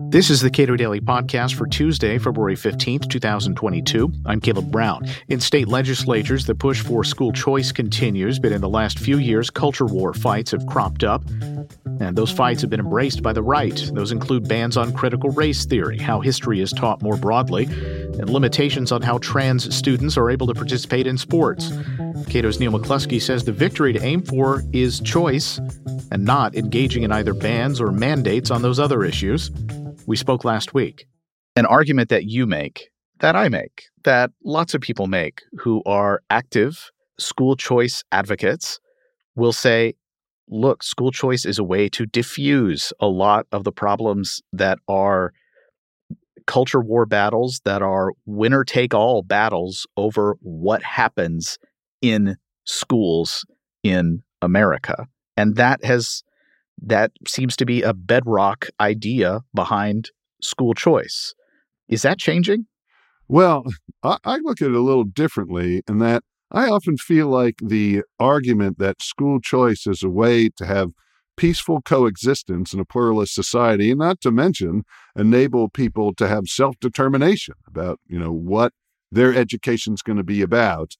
This is the Cato Daily Podcast for Tuesday, February 15th, 2022. I'm Caleb Brown. In state legislatures, the push for school choice continues, but in the last few years, culture war fights have cropped up. And those fights have been embraced by the right. Those include bans on critical race theory, how history is taught more broadly, and limitations on how trans students are able to participate in sports. Cato's Neil McCluskey says the victory to aim for is choice and not engaging in either bans or mandates on those other issues. We spoke last week. An argument that you make, that I make, that lots of people make who are active school choice advocates will say, look, school choice is a way to diffuse a lot of the problems that are culture war battles, that are winner take all battles over what happens in schools in America. And that has that seems to be a bedrock idea behind school choice. Is that changing? Well, I, I look at it a little differently in that I often feel like the argument that school choice is a way to have peaceful coexistence in a pluralist society, not to mention enable people to have self-determination about, you know, what their education is going to be about,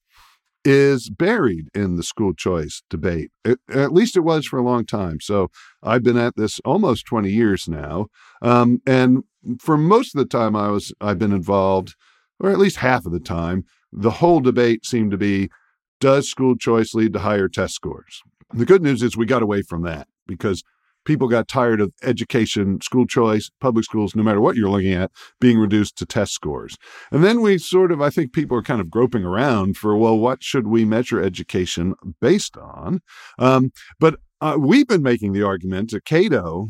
is buried in the school choice debate. It, at least it was for a long time. So I've been at this almost 20 years now. Um, and for most of the time I was I've been involved, or at least half of the time, the whole debate seemed to be does school choice lead to higher test scores? The good news is we got away from that because people got tired of education, school choice, public schools, no matter what you're looking at, being reduced to test scores. And then we sort of, I think people are kind of groping around for, well, what should we measure education based on? Um, but uh, we've been making the argument at Cato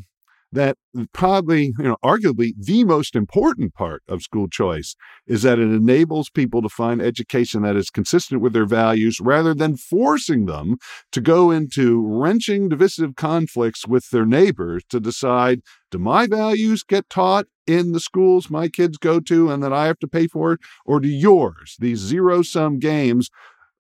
that probably, you know, arguably the most important part of school choice is that it enables people to find education that is consistent with their values rather than forcing them to go into wrenching, divisive conflicts with their neighbors to decide do my values get taught in the schools my kids go to and that I have to pay for it, or do yours? These zero sum games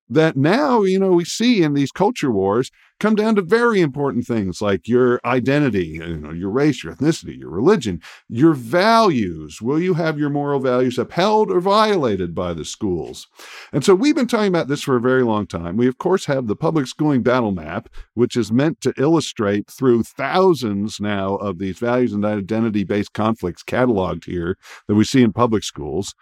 that now, you know, we see in these culture wars come down to very important things like your identity, you know, your race, your ethnicity, your religion, your values. Will you have your moral values upheld or violated by the schools? And so we've been talking about this for a very long time. We, of course, have the public schooling battle map, which is meant to illustrate through thousands now of these values and identity based conflicts cataloged here that we see in public schools.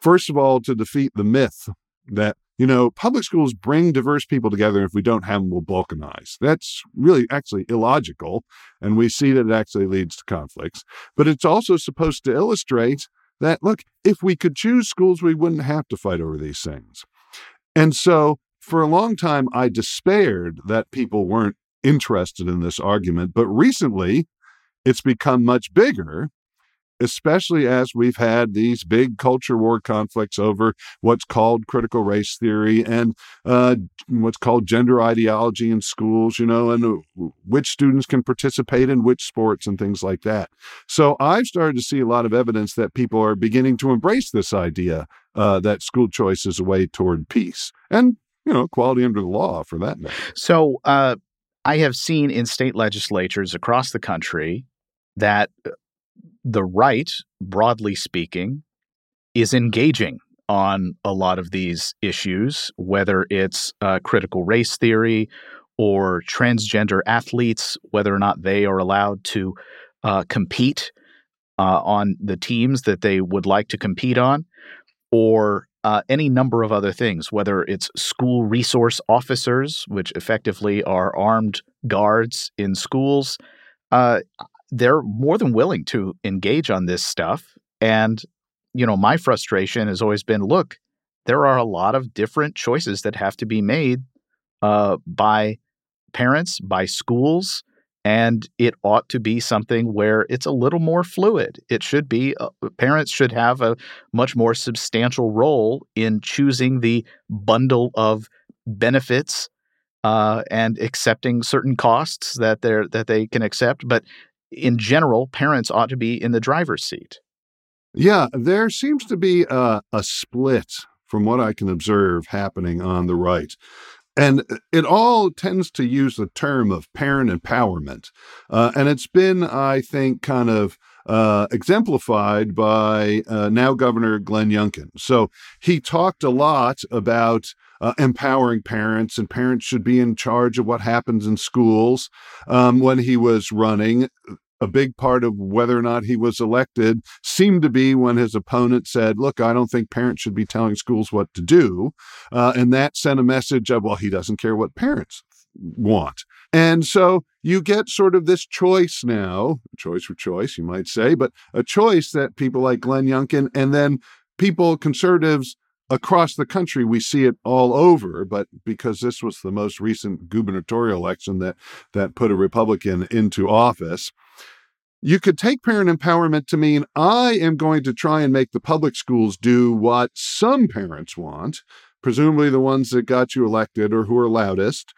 First of all, to defeat the myth that you know, public schools bring diverse people together. If we don't have them, we'll balkanize. That's really actually illogical. And we see that it actually leads to conflicts. But it's also supposed to illustrate that, look, if we could choose schools, we wouldn't have to fight over these things. And so for a long time, I despaired that people weren't interested in this argument. But recently, it's become much bigger especially as we've had these big culture war conflicts over what's called critical race theory and uh, what's called gender ideology in schools, you know, and uh, which students can participate in which sports and things like that. So I've started to see a lot of evidence that people are beginning to embrace this idea uh, that school choice is a way toward peace and, you know, equality under the law for that matter. So, uh, I have seen in state legislatures across the country that uh, the right, broadly speaking, is engaging on a lot of these issues, whether it's uh, critical race theory or transgender athletes, whether or not they are allowed to uh, compete uh, on the teams that they would like to compete on, or uh, any number of other things, whether it's school resource officers, which effectively are armed guards in schools. They're more than willing to engage on this stuff. And, you know, my frustration has always been look, there are a lot of different choices that have to be made uh, by parents, by schools, and it ought to be something where it's a little more fluid. It should be, uh, parents should have a much more substantial role in choosing the bundle of benefits uh, and accepting certain costs that they're that they can accept. But in general, parents ought to be in the driver's seat. Yeah, there seems to be a, a split from what I can observe happening on the right. And it all tends to use the term of parent empowerment. Uh, and it's been, I think, kind of uh, exemplified by uh, now Governor Glenn Youngkin. So he talked a lot about uh, empowering parents, and parents should be in charge of what happens in schools. Um, when he was running, a big part of whether or not he was elected seemed to be when his opponent said, Look, I don't think parents should be telling schools what to do. Uh, and that sent a message of, Well, he doesn't care what parents want. And so you get sort of this choice now, choice for choice, you might say, but a choice that people like Glenn Youngkin and then people, conservatives across the country, we see it all over. But because this was the most recent gubernatorial election that, that put a Republican into office, you could take parent empowerment to mean I am going to try and make the public schools do what some parents want, presumably the ones that got you elected or who are loudest,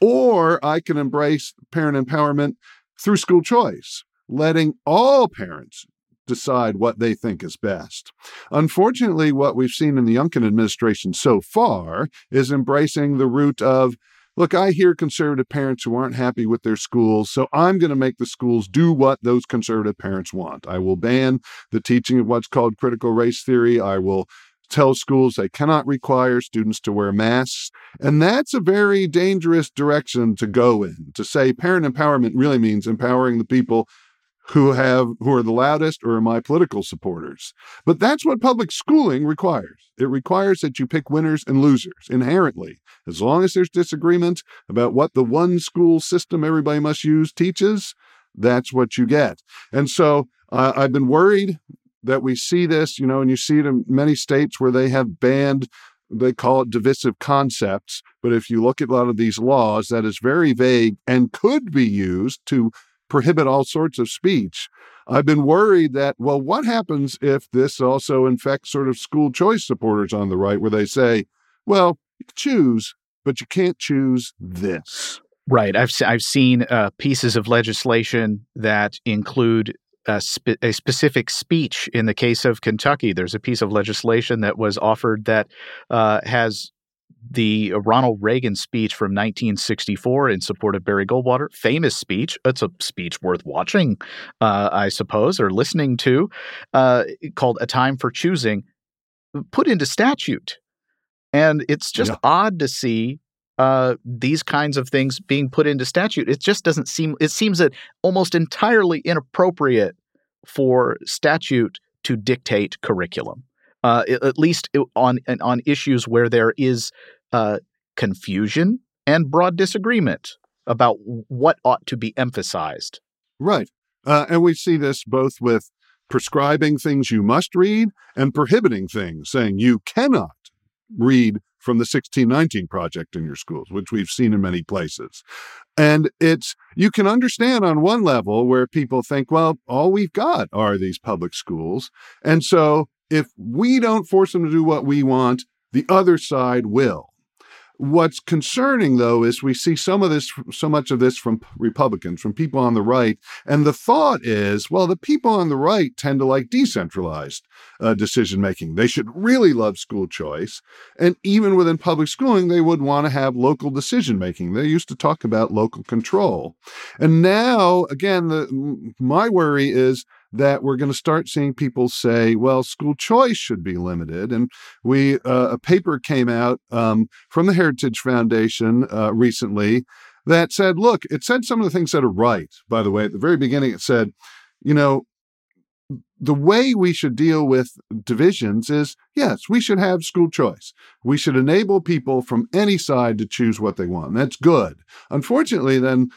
or I can embrace parent empowerment through school choice, letting all parents decide what they think is best. Unfortunately, what we've seen in the Youngkin administration so far is embracing the route of look, I hear conservative parents who aren't happy with their schools, so I'm going to make the schools do what those conservative parents want. I will ban the teaching of what's called critical race theory. I will tell schools they cannot require students to wear masks. And that's a very dangerous direction to go in. To say parent empowerment really means empowering the people who have who are the loudest or are my political supporters. But that's what public schooling requires. It requires that you pick winners and losers inherently. As long as there's disagreement about what the one school system everybody must use teaches, that's what you get. And so uh, I've been worried that we see this, you know, and you see it in many states where they have banned they call it divisive concepts. But if you look at a lot of these laws, that is very vague and could be used to prohibit all sorts of speech. I've been worried that, well, what happens if this also infects sort of school choice supporters on the right, where they say, well, you choose, but you can't choose this. Right. I've, I've seen uh, pieces of legislation that include a, spe- a, specific speech. In the case of Kentucky, there's a piece of legislation that was offered that uh, has the Ronald Reagan speech from 1964 in support of Barry Goldwater. Famous speech. It's a speech worth watching, uh, I suppose, or listening to, uh, called A Time for Choosing, put into statute. And it's just yeah. odd to see uh, these kinds of things being put into statute. It just doesn't seem, it seems that almost entirely inappropriate for statute to dictate curriculum. Uh, at least on on issues where there is uh, confusion and broad disagreement about what ought to be emphasized. Right, uh, and we see this both with prescribing things you must read and prohibiting things, saying you cannot read from the 1619 project in your schools, which we've seen in many places. And it's, you can understand on one level where people think, well, all we've got are these public schools. And so if we don't force them to do what we want, the other side will. What's concerning, though, is we see some of this, so much of this from Republicans, from people on the right. And the thought is, well, the people on the right tend to like decentralized uh, decision making. They should really love school choice. And even within public schooling, they would want to have local decision making. They used to talk about local control. And now, again, the, my worry is that we're going to start seeing people say, well, school choice should be limited. And we, uh, a paper came out um, from the Heritage Foundation uh, recently that said, look, it said some of the things that are right, by the way. At the very beginning, it said, you know, the way we should deal with divisions is yes, we should have school choice. We should enable people from any side to choose what they want. That's good. Unfortunately, then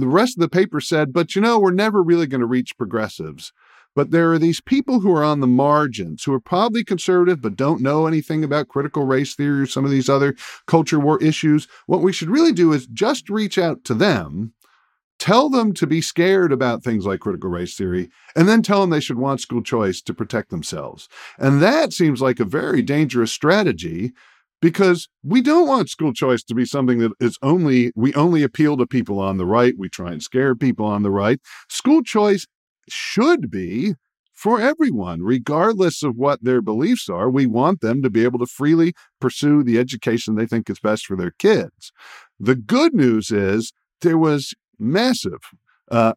the rest of the paper said, but you know, we're never really going to reach progressives. But there are these people who are on the margins who are probably conservative but don't know anything about critical race theory or some of these other culture war issues. What we should really do is just reach out to them, tell them to be scared about things like critical race theory, and then tell them they should want school choice to protect themselves. And that seems like a very dangerous strategy because we don't want school choice to be something that is only we only appeal to people on the right. We try and scare people on the right. School choice should be for everyone regardless of what their beliefs are. We want them to be able to freely pursue the education they think is best for their kids. The good news is there was massive uh,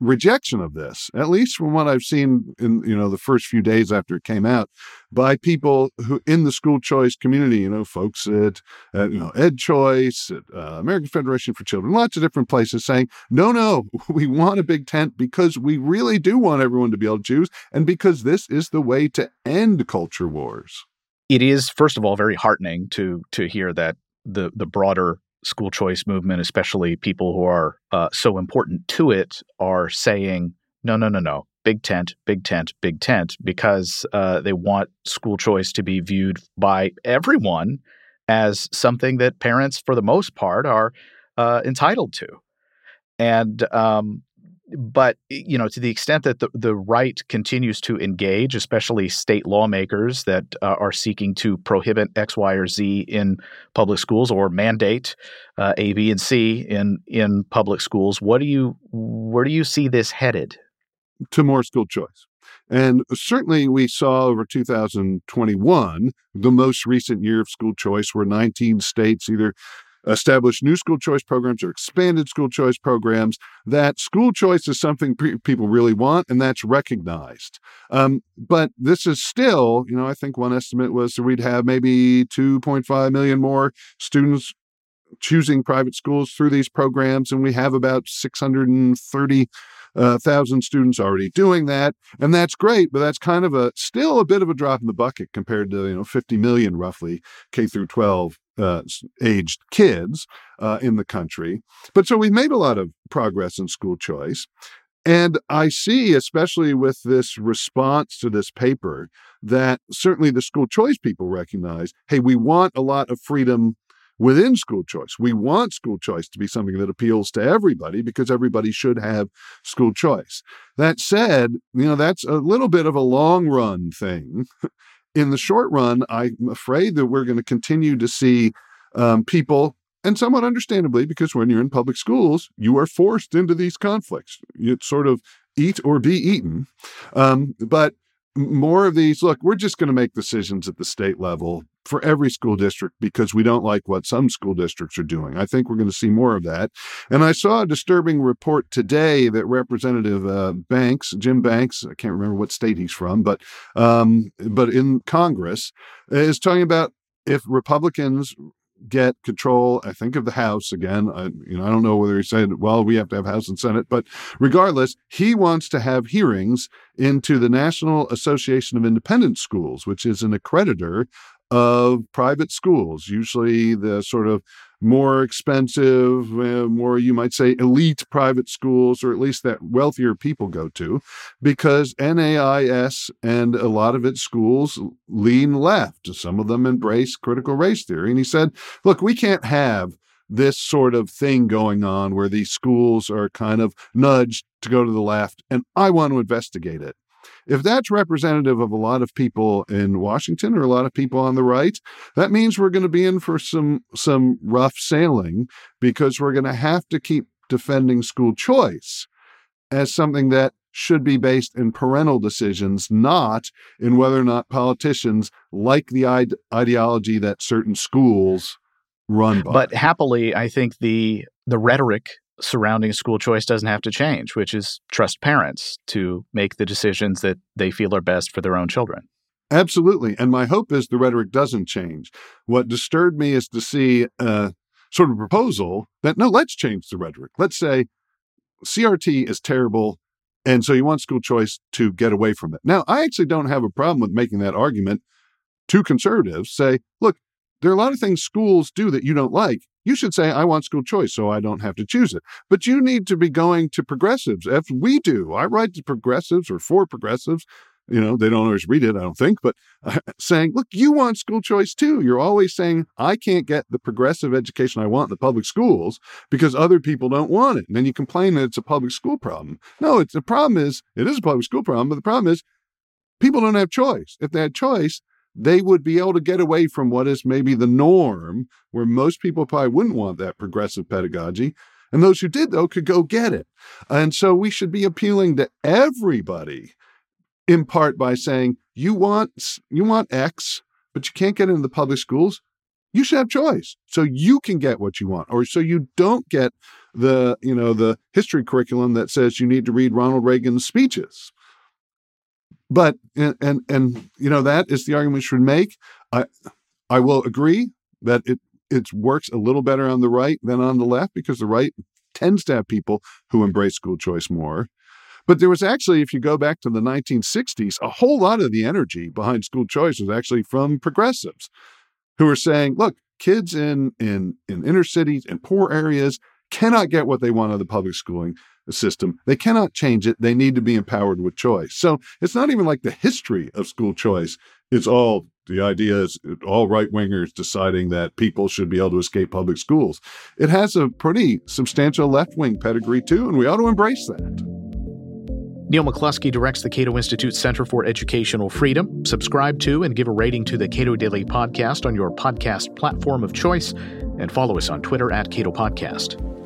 rejection of this, at least from what I've seen in you know the first few days after it came out, by people who in the school choice community, you know, folks at, at you know Ed Choice, at uh, American Federation for Children, lots of different places saying, no, no, we want a big tent because we really do want everyone to be able to choose, and because this is the way to end culture wars. It is, first of all, very heartening to to hear that the the broader school choice movement, especially people who are uh, so important to it, are saying, no, no, no, no, big tent, big tent, big tent, because uh, they want school choice to be viewed by everyone as something that parents, for the most part, are uh, entitled to. And um, but you know to the extent that the, the right continues to engage especially state lawmakers that uh, are seeking to prohibit x y or z in public schools or mandate uh, a b and c in in public schools what do you where do you see this headed? To more school choice. And certainly we saw over 2021 the most recent year of school choice where 19 states either established new school choice programs or expanded school choice programs, that school choice is something pe- people really want and that's recognized. Um, but this is still, you know, I think one estimate was that we'd have maybe 2.5 million more students choosing private schools through these programs, and we have about 630 uh, thousand students already doing that, and that's great. But that's kind of a still a bit of a drop in the bucket compared to you know 50 million roughly K through 12 uh, aged kids uh, in the country. But so we've made a lot of progress in school choice. And I see, especially with this response to this paper, that certainly the school choice people recognize hey, we want a lot of freedom within school choice. We want school choice to be something that appeals to everybody because everybody should have school choice. That said, you know, that's a little bit of a long run thing in the short run, I'm afraid that we're going to continue to see um, people, and somewhat understandably, because when you're in public schools, you are forced into these conflicts. It's sort of eat or be eaten. Um, but more of these look, we're just going to make decisions at the state level for every school district because we don't like what some school districts are doing. I think we're going to see more of that. And I saw a disturbing report today that Representative uh, Banks, Jim Banks, I can't remember what state he's from, but um, but in Congress is talking about if Republicans get control, I think, of the House again. I, you know, I don't know whether he said, well, we have to have House and Senate, but regardless, he wants to have hearings into the National Association of Independent Schools, which is an accreditor of private schools, usually the sort of more expensive, uh, more you might say elite private schools, or at least that wealthier people go to, because NAIS and a lot of its schools lean left. Some of them embrace critical race theory. And he said, look, we can't have this sort of thing going on where these schools are kind of nudged to go to the left, and I want to investigate it. If that's representative of a lot of people in Washington or a lot of people on the right, that means we're going to be in for some some rough sailing because we're going to have to keep defending school choice as something that should be based in parental decisions, not in whether or not politicians like the ide- ideology that certain schools run by. But happily, I think the the rhetoric surrounding school choice doesn't have to change, which is trust parents to make the decisions that they feel are best for their own children. Absolutely. And my hope is the rhetoric doesn't change. What disturbed me is to see a sort of proposal that no, let's change the rhetoric. Let's say CRT is terrible. And so you want school choice to get away from it. Now, I actually don't have a problem with making that argument to conservatives. Say, look, there are a lot of things schools do that you don't like. You should say, I want school choice so I don't have to choose it. But you need to be going to progressives, as we do. I write to progressives or for progressives. You know, they don't always read it, I don't think, but uh, saying, look, you want school choice too. You're always saying, I can't get the progressive education I want in the public schools because other people don't want it. And then you complain that it's a public school problem. No, it's the problem is, it is a public school problem, but the problem is people don't have choice. If they had choice, they would be able to get away from what is maybe the norm, where most people probably wouldn't want that progressive pedagogy. And those who did, though, could go get it. And so we should be appealing to everybody in part by saying, you want, you want X, but you can't get into the public schools. you should have choice so you can get what you want or so you don't get the you know the history curriculum that says you need to read ronald reagan's speeches but and and, and you know that is the argument should make. I i will agree that it it works a little better on the right than on the left because the right tends to have people who embrace school choice more. But there was actually, if you go back to the 1960s, a whole lot of the energy behind school choice was actually from progressives who were saying, look, kids in, in, in inner cities and poor areas cannot get what they want out of the public schooling system. They cannot change it. They need to be empowered with choice. So it's not even like the history of school choice. It's all the idea is all right wingers deciding that people should be able to escape public schools. It has a pretty substantial left wing pedigree too, and we ought to embrace that. Neil McCluskey directs the Cato Institute Center for Educational Freedom. Subscribe to and give a rating to the Cato Daily Podcast on your podcast platform of choice, and follow us on Twitter at Cato Podcast.